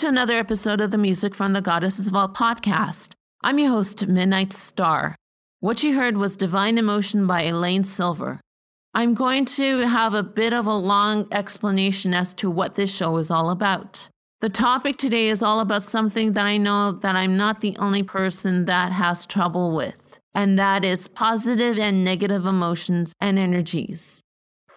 to another episode of the Music from the Goddess' Vault podcast. I'm your host, Midnight Star. What you heard was Divine Emotion by Elaine Silver. I'm going to have a bit of a long explanation as to what this show is all about. The topic today is all about something that I know that I'm not the only person that has trouble with, and that is positive and negative emotions and energies.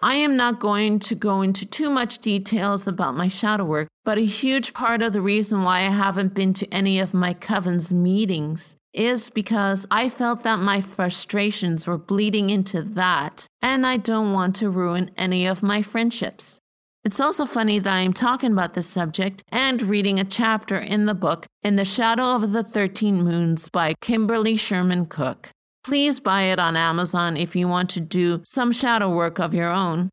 I am not going to go into too much details about my shadow work, but a huge part of the reason why I haven't been to any of my coven's meetings is because I felt that my frustrations were bleeding into that, and I don't want to ruin any of my friendships. It's also funny that I'm talking about this subject and reading a chapter in the book In the Shadow of the 13 Moons by Kimberly Sherman Cook. Please buy it on Amazon if you want to do some shadow work of your own.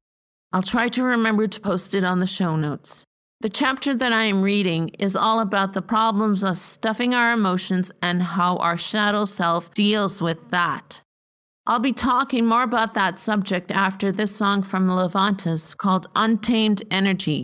I'll try to remember to post it on the show notes. The chapter that I am reading is all about the problems of stuffing our emotions and how our shadow self deals with that. I'll be talking more about that subject after this song from Levantis called Untamed Energy.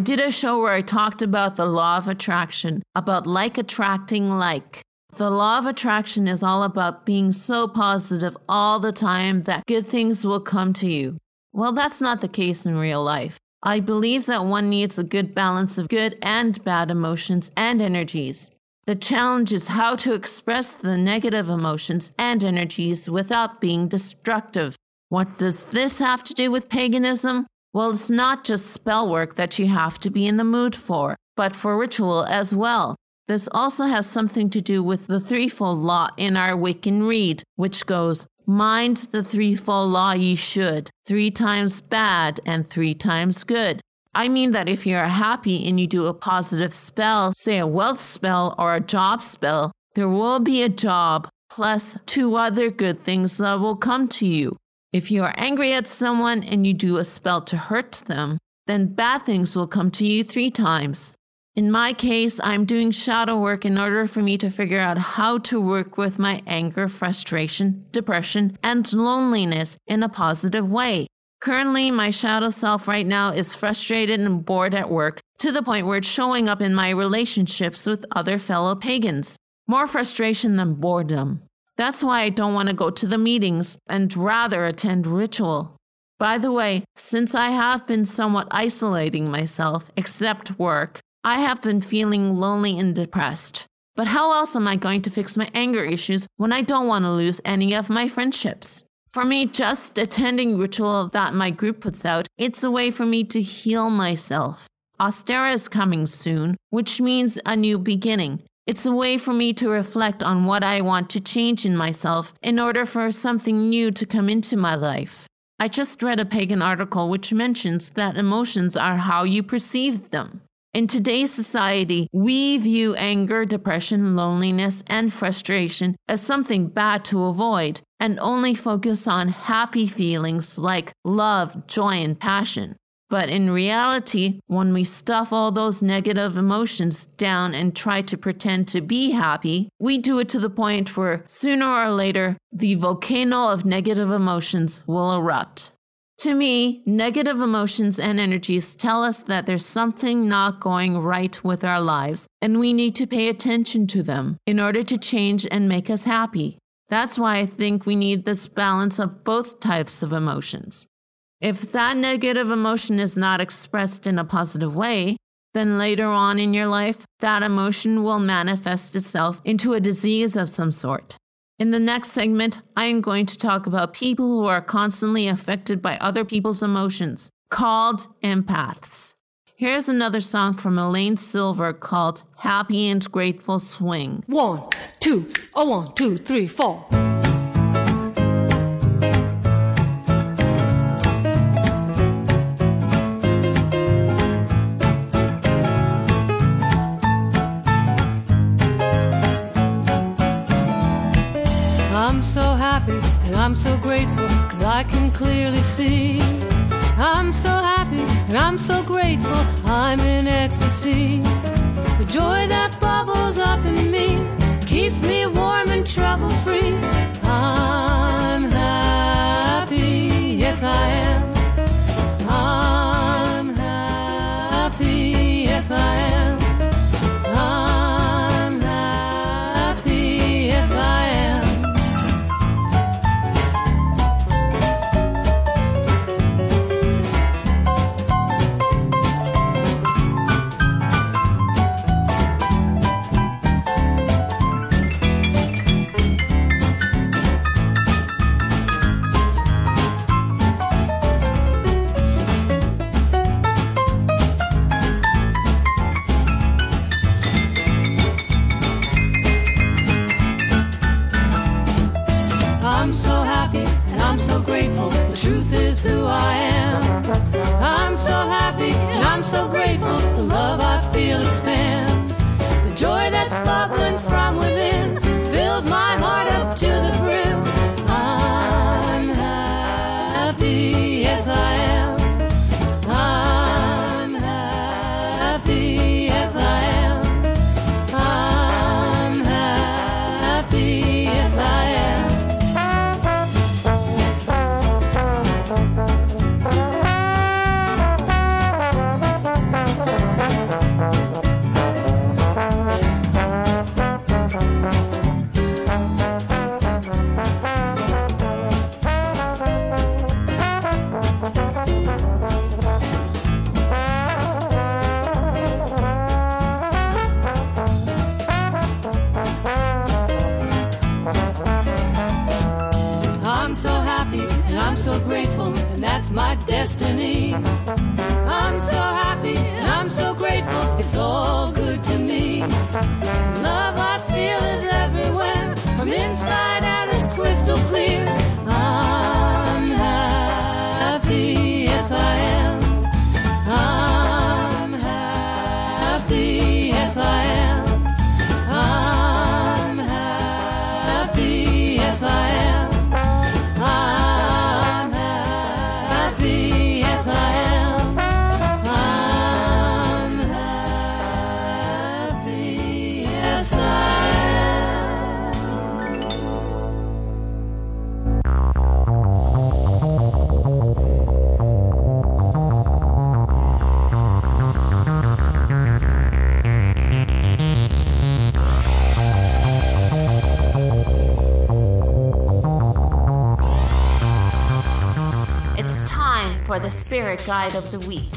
I did a show where I talked about the law of attraction, about like attracting like. The law of attraction is all about being so positive all the time that good things will come to you. Well, that's not the case in real life. I believe that one needs a good balance of good and bad emotions and energies. The challenge is how to express the negative emotions and energies without being destructive. What does this have to do with paganism? Well, it's not just spell work that you have to be in the mood for, but for ritual as well. This also has something to do with the threefold law in our Wiccan Rede, which goes, Mind the threefold law ye should, three times bad and three times good. I mean that if you're happy and you do a positive spell, say a wealth spell or a job spell, there will be a job plus two other good things that will come to you. If you are angry at someone and you do a spell to hurt them, then bad things will come to you three times. In my case, I'm doing shadow work in order for me to figure out how to work with my anger, frustration, depression, and loneliness in a positive way. Currently, my shadow self right now is frustrated and bored at work to the point where it's showing up in my relationships with other fellow pagans. More frustration than boredom. That's why I don't want to go to the meetings and rather attend ritual. By the way, since I have been somewhat isolating myself, except work, I have been feeling lonely and depressed. But how else am I going to fix my anger issues when I don't want to lose any of my friendships? For me, just attending ritual that my group puts out, it's a way for me to heal myself. Ostara is coming soon, which means a new beginning. It's a way for me to reflect on what I want to change in myself in order for something new to come into my life. I just read a pagan article which mentions that emotions are how you perceive them. In today's society, we view anger, depression, loneliness, and frustration as something bad to avoid and only focus on happy feelings like love, joy, and passion. But in reality, when we stuff all those negative emotions down and try to pretend to be happy, we do it to the point where sooner or later, the volcano of negative emotions will erupt. To me, negative emotions and energies tell us that there's something not going right with our lives, and we need to pay attention to them in order to change and make us happy. That's why I think we need this balance of both types of emotions. If that negative emotion is not expressed in a positive way, then later on in your life, that emotion will manifest itself into a disease of some sort. In the next segment, I am going to talk about people who are constantly affected by other people's emotions, called empaths. Here's another song from Elaine Silver called Happy and Grateful Swing. One, two, oh, one, two, three, four. I'm so grateful cause I can clearly see. I'm so happy and I'm so grateful I'm in ecstasy. The joy that bubbles up in me keeps me warm and trouble free. I'm happy, yes I am. I'm happy, yes I am. For the Spirit Guide of the Week.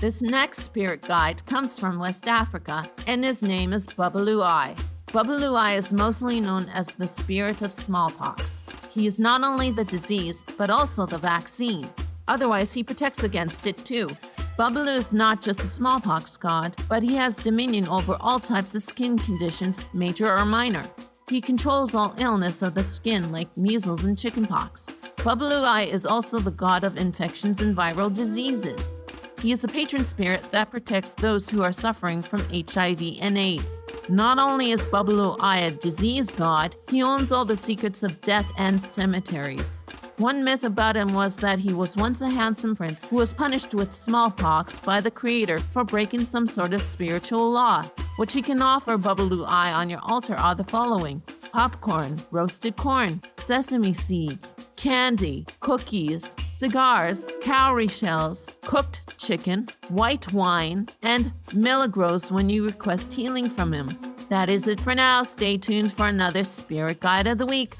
This next spirit guide comes from West Africa, and his name is Babalu Aye. Babalu Aye is mostly known as the spirit of smallpox. He is not only the disease, but also the vaccine. Otherwise, he protects against it too. Babalu is not just a smallpox god, but he has dominion over all types of skin conditions, major or minor. He controls all illness of the skin like measles and chickenpox. Babalu Aye is also the god of infections and viral diseases. He is a patron spirit that protects those who are suffering from HIV and AIDS. Not only is Babalu Aye a disease god, he owns all the secrets of death and cemeteries. One myth about him was that he was once a handsome prince who was punished with smallpox by the creator for breaking some sort of spiritual law. What you can offer Babalu on your altar are the following popcorn, roasted corn, sesame seeds, candy, cookies, cigars, cowrie shells, cooked chicken, white wine, and milagros when you request healing from him. That is it for now. Stay tuned for another Spirit Guide of the Week.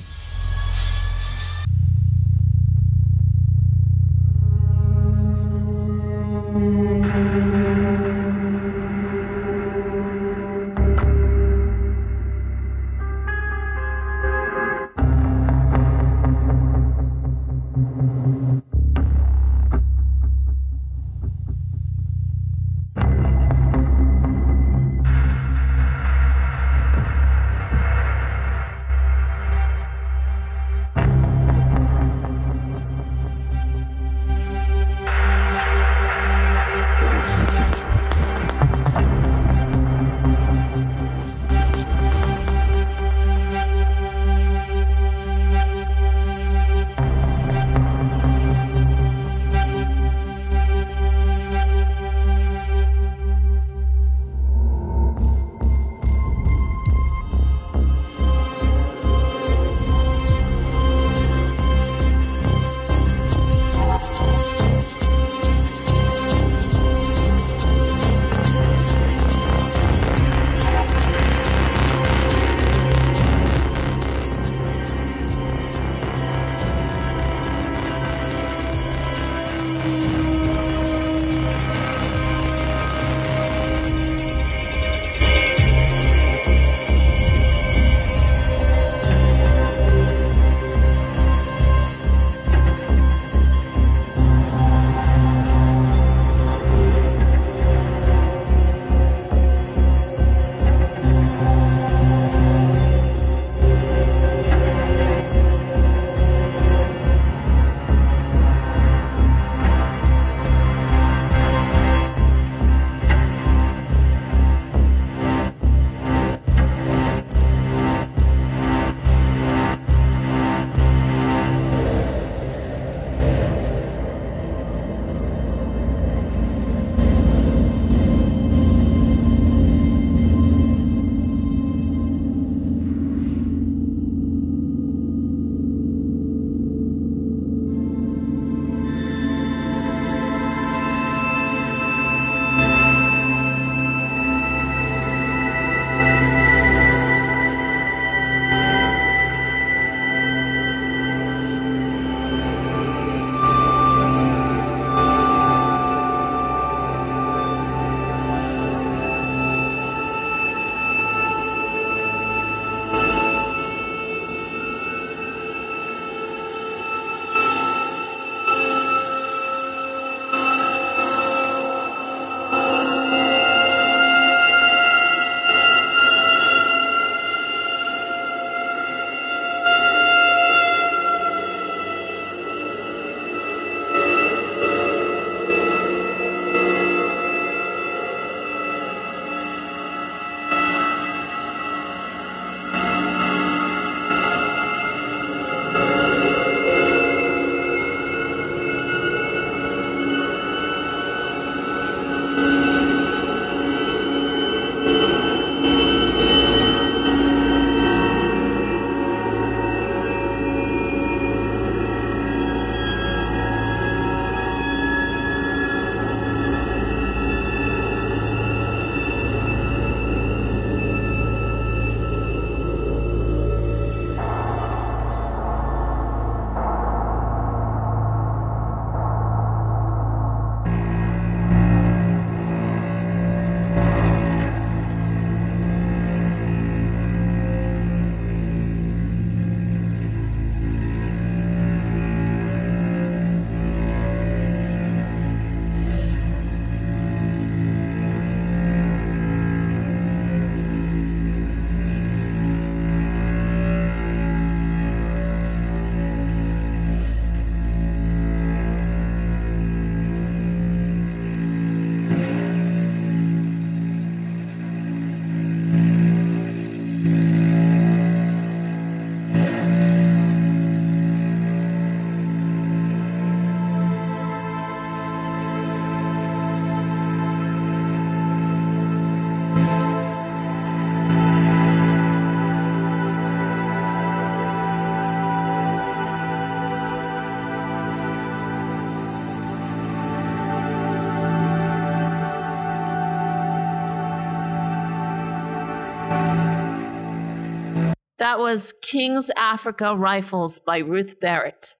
That was King's Africa Rifles by Ruth Barrett.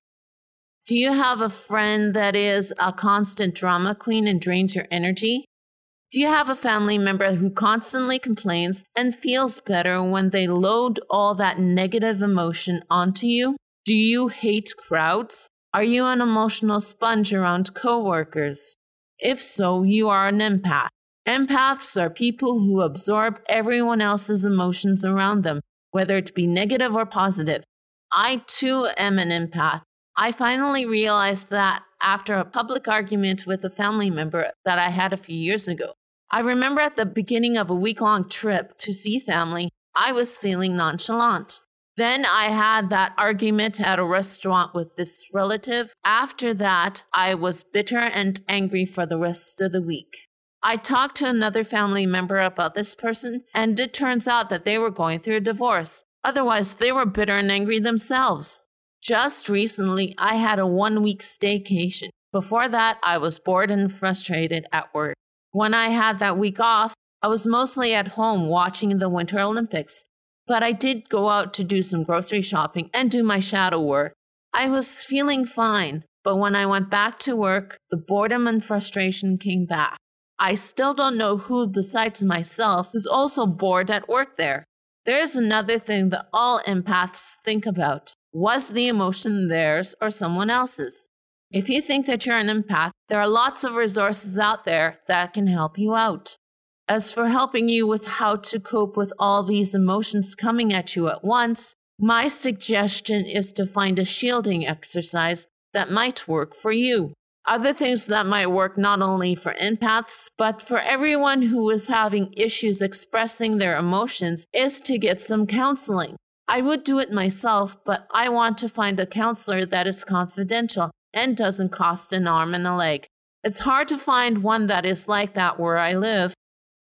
Do you have a friend that is a constant drama queen and drains your energy? Do you have a family member who constantly complains and feels better when they load all that negative emotion onto you? Do you hate crowds? Are you an emotional sponge around coworkers? If so, you are an empath. Empaths are people who absorb everyone else's emotions around them whether it be negative or positive. I too am an empath. I finally realized that after a public argument with a family member that I had a few years ago. I remember at the beginning of a week long trip to see family, I was feeling nonchalant. Then I had that argument at a restaurant with this relative. After that, I was bitter and angry for the rest of the week. I talked to another family member about this person, and it turns out that they were going through a divorce. Otherwise, they were bitter and angry themselves. Just recently, I had a one week staycation. Before that, I was bored and frustrated at work. When I had that week off, I was mostly at home watching the Winter Olympics, but I did go out to do some grocery shopping and do my shadow work. I was feeling fine, but when I went back to work, the boredom and frustration came back. I still don't know who besides myself is also bored at work there. There is another thing that all empaths think about. Was the emotion theirs or someone else's? If you think that you're an empath, there are lots of resources out there that can help you out. As for helping you with how to cope with all these emotions coming at you at once, my suggestion is to find a shielding exercise that might work for you. Other things that might work not only for empaths, but for everyone who is having issues expressing their emotions is to get some counseling. I would do it myself, but I want to find a counselor that is confidential and doesn't cost an arm and a leg. It's hard to find one that is like that where I live.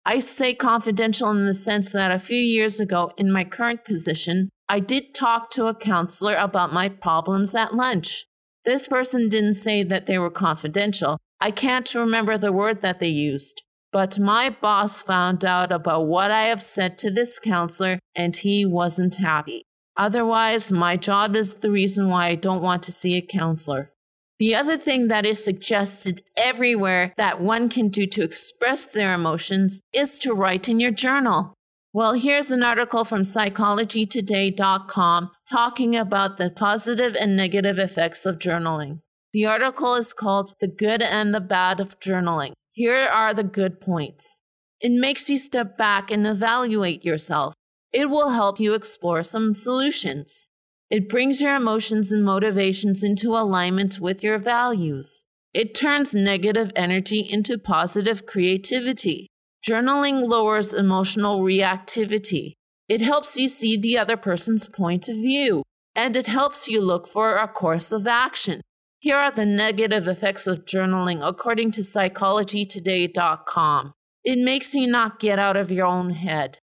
I say confidential in the sense that a few years ago, in my current position, I did talk to a counselor about my problems at lunch. This person didn't say that they were confidential. I can't remember the word that they used. But my boss found out about what I have said to this counselor and he wasn't happy. Otherwise, my job is the reason why I don't want to see a counselor. The other thing that is suggested everywhere that one can do to express their emotions is to write in your journal. Well, here's an article from psychologytoday.com talking about the positive and negative effects of journaling. The article is called The Good and the Bad of Journaling. Here are the good points. It makes you step back and evaluate yourself. It will help you explore some solutions. It brings your emotions and motivations into alignment with your values. It turns negative energy into positive creativity. Journaling lowers emotional reactivity. It helps you see the other person's point of view, and it helps you look for a course of action. Here are the negative effects of journaling according to psychologytoday.com. It makes you not get out of your own head.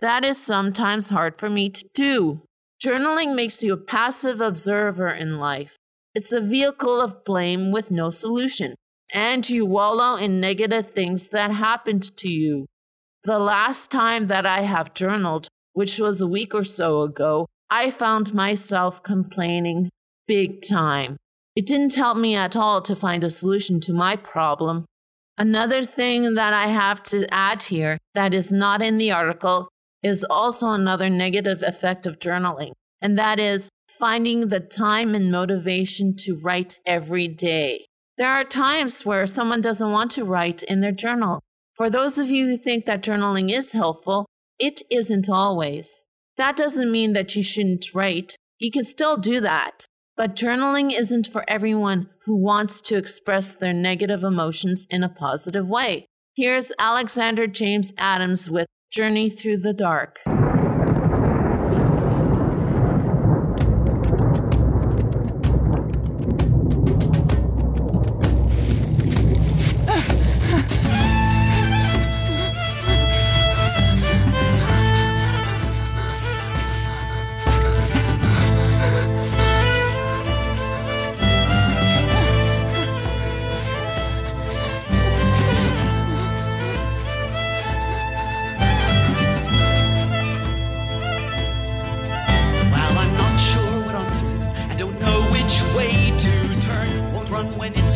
That is sometimes hard for me to do. Journaling makes you a passive observer in life. It's a vehicle of blame with no solution and you wallow in negative things that happened to you. The last time that I have journaled, which was a week or so ago, I found myself complaining big time. It didn't help me at all to find a solution to my problem. Another thing that I have to add here that is not in the article is also another negative effect of journaling, and that is finding the time and motivation to write every day. There are times where someone doesn't want to write in their journal. For those of you who think that journaling is helpful, it isn't always. That doesn't mean that you shouldn't write. You can still do that. But journaling isn't for everyone who wants to express their negative emotions in a positive way. Here's Alexander James Adams with Journey Through the Dark.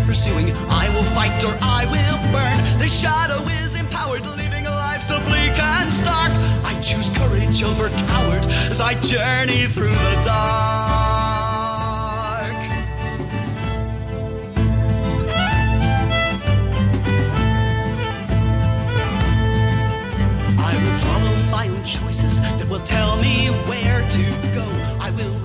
Pursuing. I will fight or I will burn. The shadow is empowered, living a life so bleak and stark. I choose courage over coward as I journey through the dark. I will follow my own choices that will tell me where to go. I will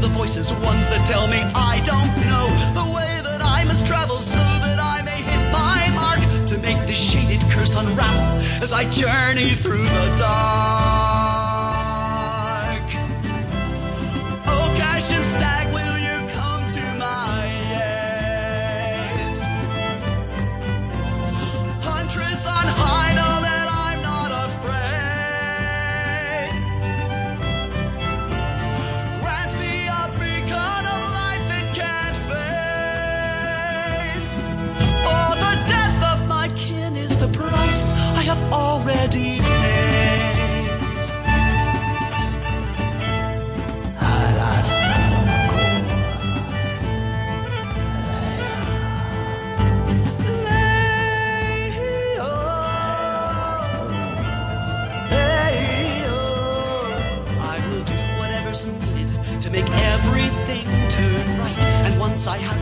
the voices, ones that tell me I don't know the way that I must travel so that I may hit my mark to make this shaded curse unravel as I journey through the dark. Oh, cash and stag,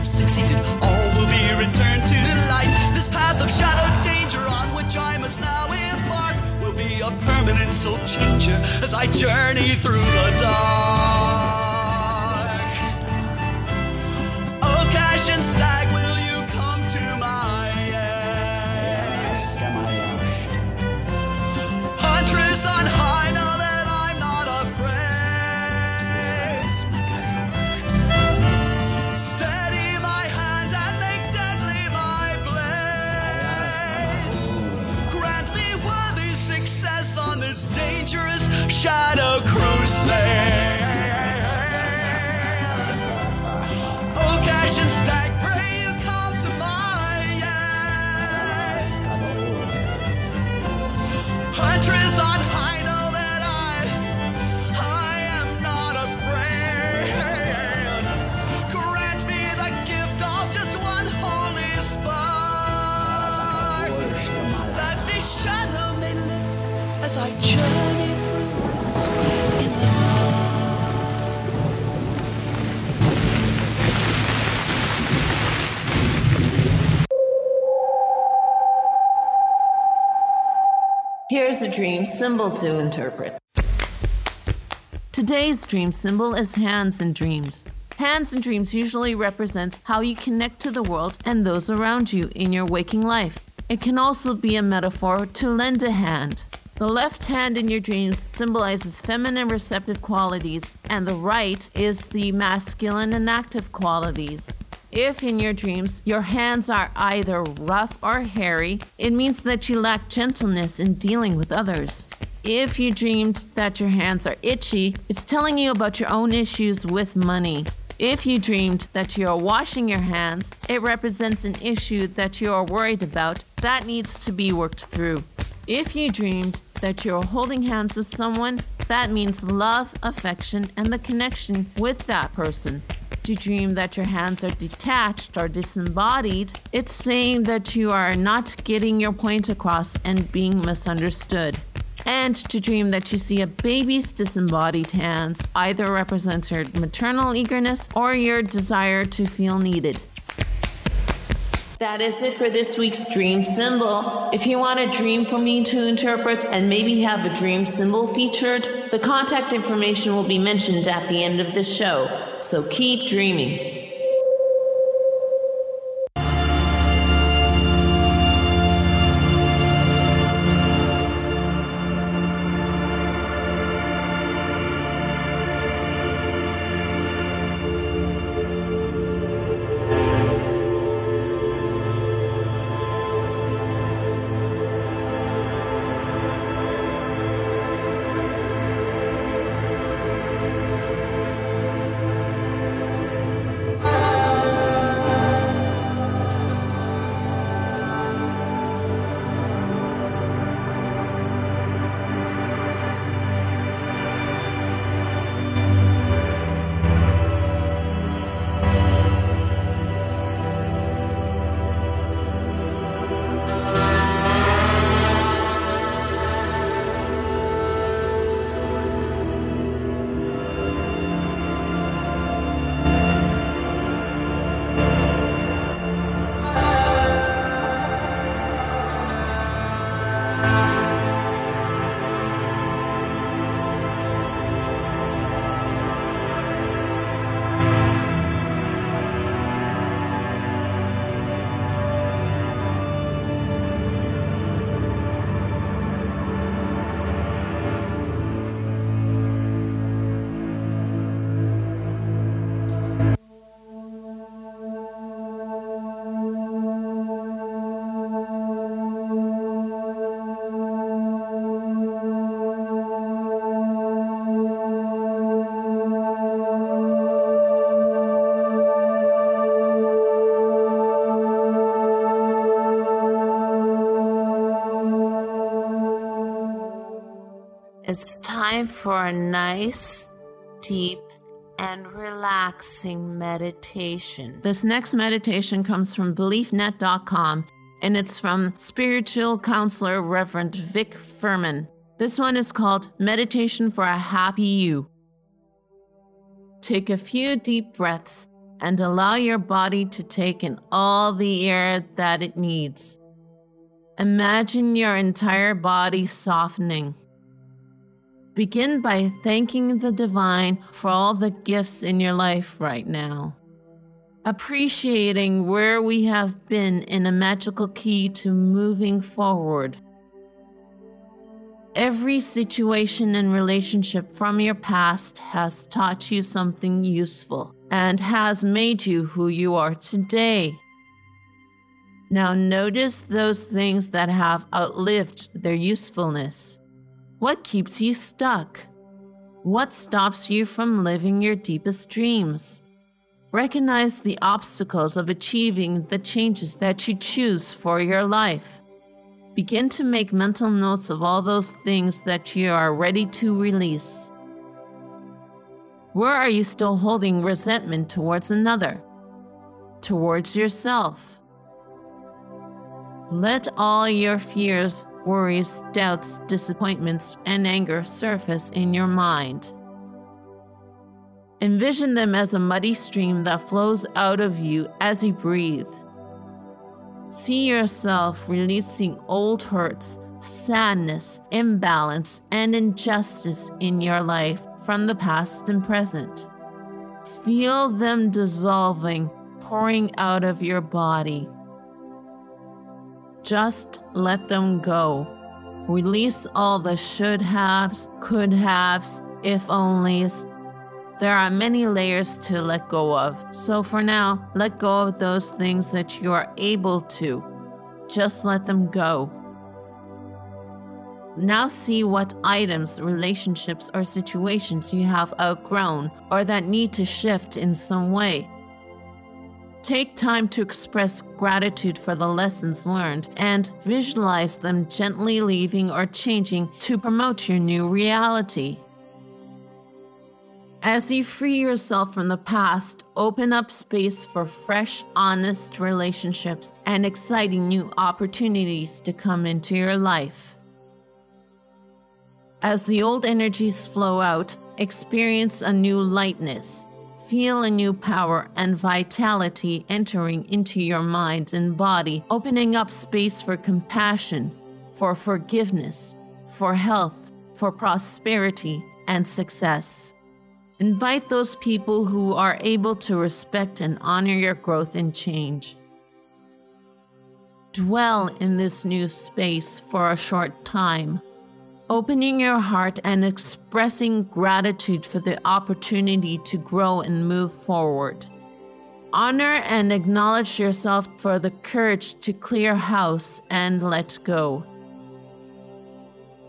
succeeded, all will be returned to light. This path of shadow danger on which I must now embark will be a permanent soul changer as I journey through the dark. Oh, cash and stag, shadow crusade. Oh, Here's a dream symbol to interpret. Today's dream symbol is hands in dreams. Hands in dreams usually represents how you connect to the world and those around you in your waking life. It can also be a metaphor to lend a hand. The left hand in your dreams symbolizes feminine receptive qualities, and the right is the masculine and active qualities. If in your dreams your hands are either rough or hairy, it means that you lack gentleness in dealing with others. If you dreamed that your hands are itchy, it's telling you about your own issues with money. If you dreamed that you are washing your hands, it represents an issue that you are worried about that needs to be worked through. If you dreamed that you're holding hands with someone, that means love, affection, and the connection with that person. To dream that your hands are detached or disembodied, it's saying that you are not getting your point across and being misunderstood. And to dream that you see a baby's disembodied hands either represents your maternal eagerness or your desire to feel needed. That is it for this week's dream symbol. If you want a dream for me to interpret and maybe have a dream symbol featured, the contact information will be mentioned at the end of the show. So keep dreaming. It's time for a nice, deep, and relaxing meditation. This next meditation comes from BeliefNet.com and it's from spiritual counselor Reverend Vic Furman. This one is called Meditation for a Happy You. Take a few deep breaths and allow your body to take in all the air that it needs. Imagine your entire body softening. Begin by thanking the divine for all the gifts in your life right now. Appreciating where we have been in a magical key to moving forward. Every situation and relationship from your past has taught you something useful and has made you who you are today. Now, notice those things that have outlived their usefulness. What keeps you stuck? What stops you from living your deepest dreams? Recognize the obstacles of achieving the changes that you choose for your life. Begin to make mental notes of all those things that you are ready to release. Where are you still holding resentment towards another? Towards yourself? Let all your fears, worries, doubts, disappointments, and anger surface in your mind. Envision them as a muddy stream that flows out of you as you breathe. See yourself releasing old hurts, sadness, imbalance, and injustice in your life from the past and present. Feel them dissolving, pouring out of your body. Just let them go. Release all the should haves, could haves, if onlys, there are many layers to let go of. So for now, let go of those things that you are able to. Just let them go. Now see what items, relationships, or situations you have outgrown or that need to shift in some way. Take time to express gratitude for the lessons learned and visualize them gently leaving or changing to promote your new reality. As you free yourself from the past, open up space for fresh, honest relationships and exciting new opportunities to come into your life. As the old energies flow out, experience a new lightness. Feel a new power and vitality entering into your mind and body, opening up space for compassion, for forgiveness, for health, for prosperity, and success. Invite those people who are able to respect and honor your growth and change. Dwell in this new space for a short time, opening your heart and expressing gratitude for the opportunity to grow and move forward. Honor and acknowledge yourself for the courage to clear house and let go.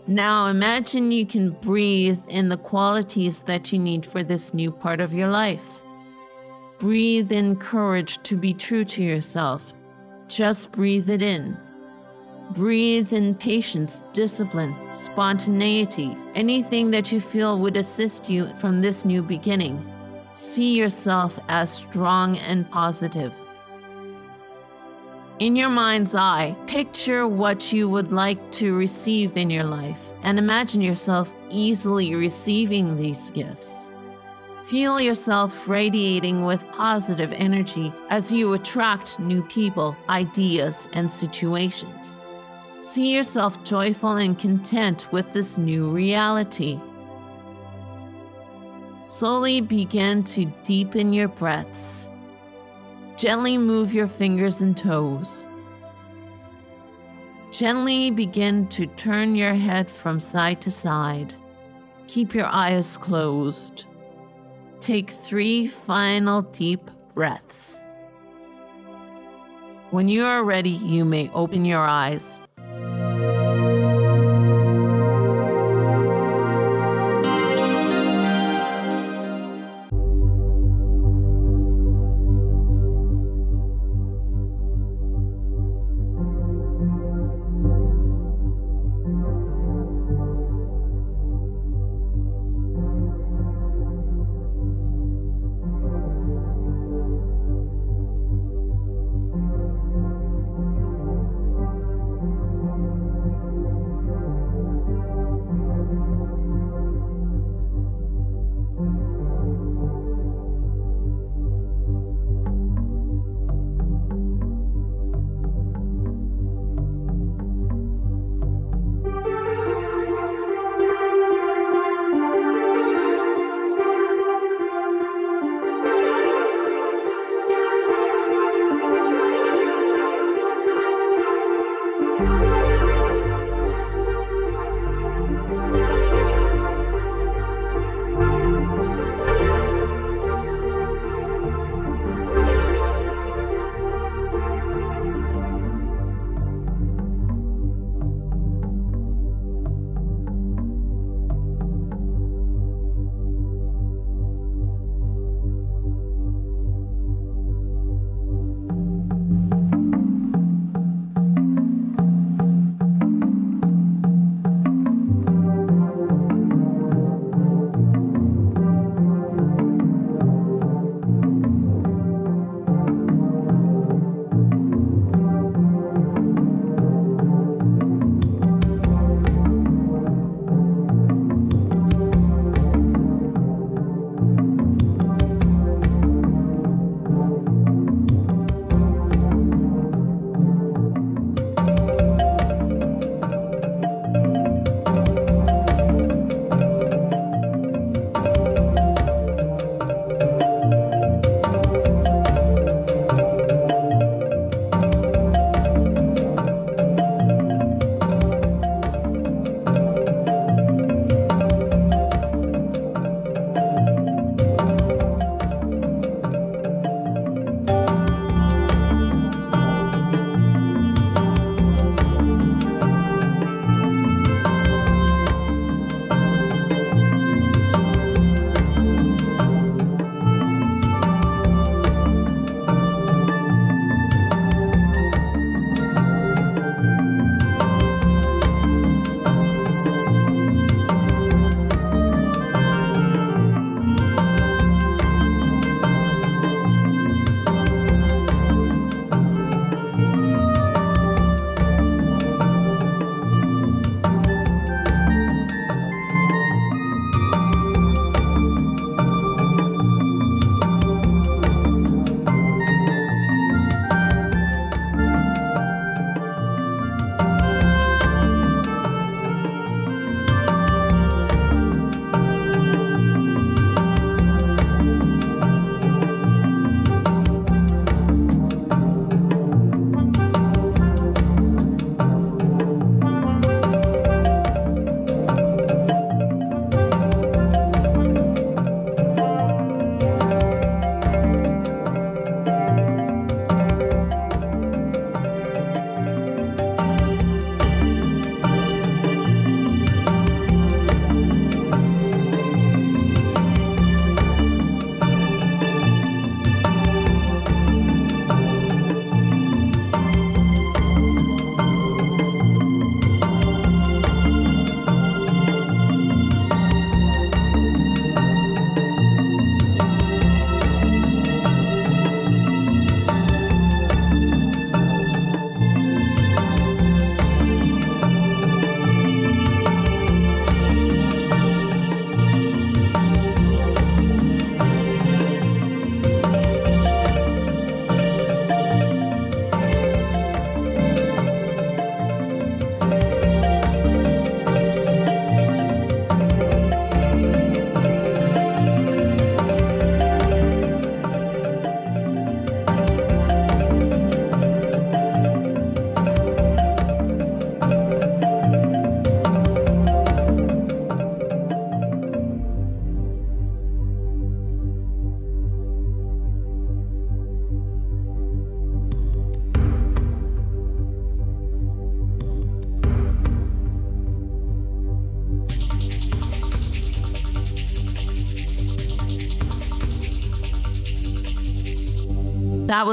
Now imagine you can breathe in the qualities that you need for this new part of your life. Breathe in courage to be true to yourself. Just breathe it in. Breathe in patience, discipline, spontaneity, anything that you feel would assist you from this new beginning. See yourself as strong and positive. In your mind's eye, picture what you would like to receive in your life and imagine yourself easily receiving these gifts. Feel yourself radiating with positive energy as you attract new people, ideas, and situations. See yourself joyful and content with this new reality. Slowly begin to deepen your breaths Gently move your fingers and toes. Gently begin to turn your head from side to side. Keep your eyes closed. Take three final deep breaths. When you are ready, you may open your eyes.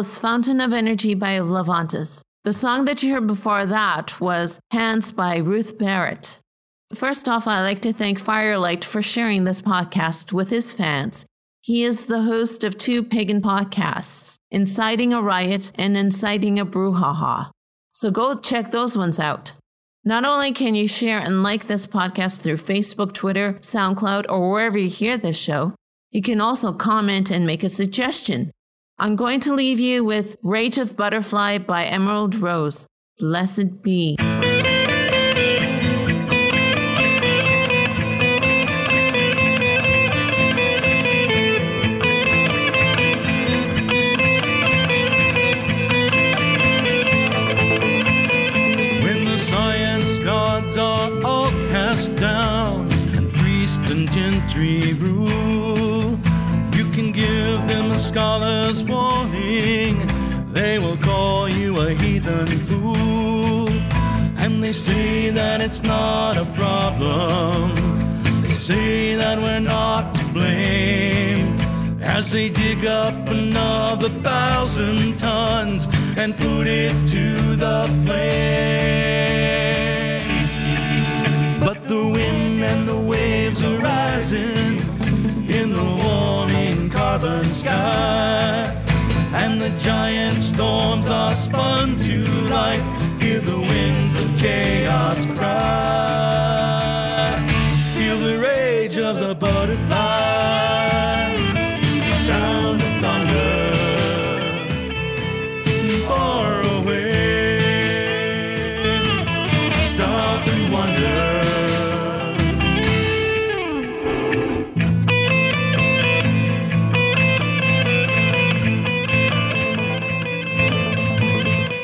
Was Fountain of Energy by Levantis. The song that you heard before that was Hands by Ruth Barrett. First off, I'd like to thank Firelight for sharing this podcast with his fans. He is the host of two pagan podcasts, Inciting a Riot and Inciting a Brouhaha. So go check those ones out. Not only can you share and like this podcast through Facebook, Twitter, SoundCloud, or wherever you hear this show, you can also comment and make a suggestion. I'm going to leave you with Rage of Butterfly by Emerald Rose. Blessed be. Scholar's warning. They will call you a heathen fool. And they say that it's not a problem. They say that we're not to blame. As they dig up another thousand tons and put it to the flame. But the wind and the waves are rising sky. And the giant storms are spun to life. Hear the winds of chaos cry.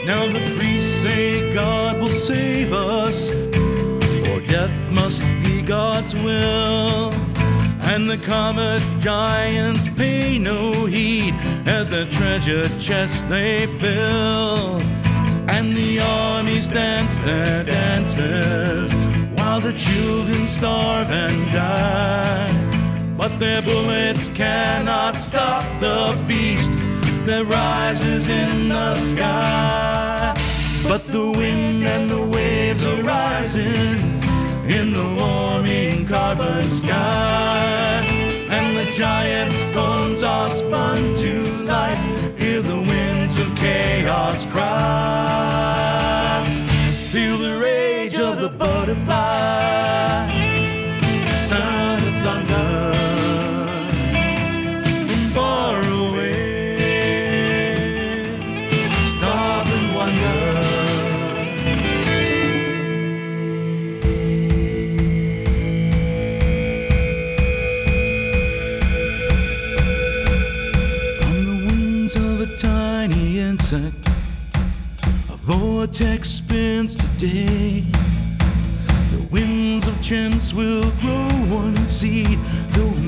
Now the priests say God will save us, for death must be God's will. And the comet giants pay no heed as their treasure chests they fill. And the armies dance their dances while the children starve and die. But their bullets cannot stop the beast that rises in the sky. But the wind and the waves are rising in the warming carbon sky. And the giant storms are spun to life. Hear the winds of chaos cry. Feel the rage of the butterfly. Vortex spins today. The winds of chance will grow one seed, though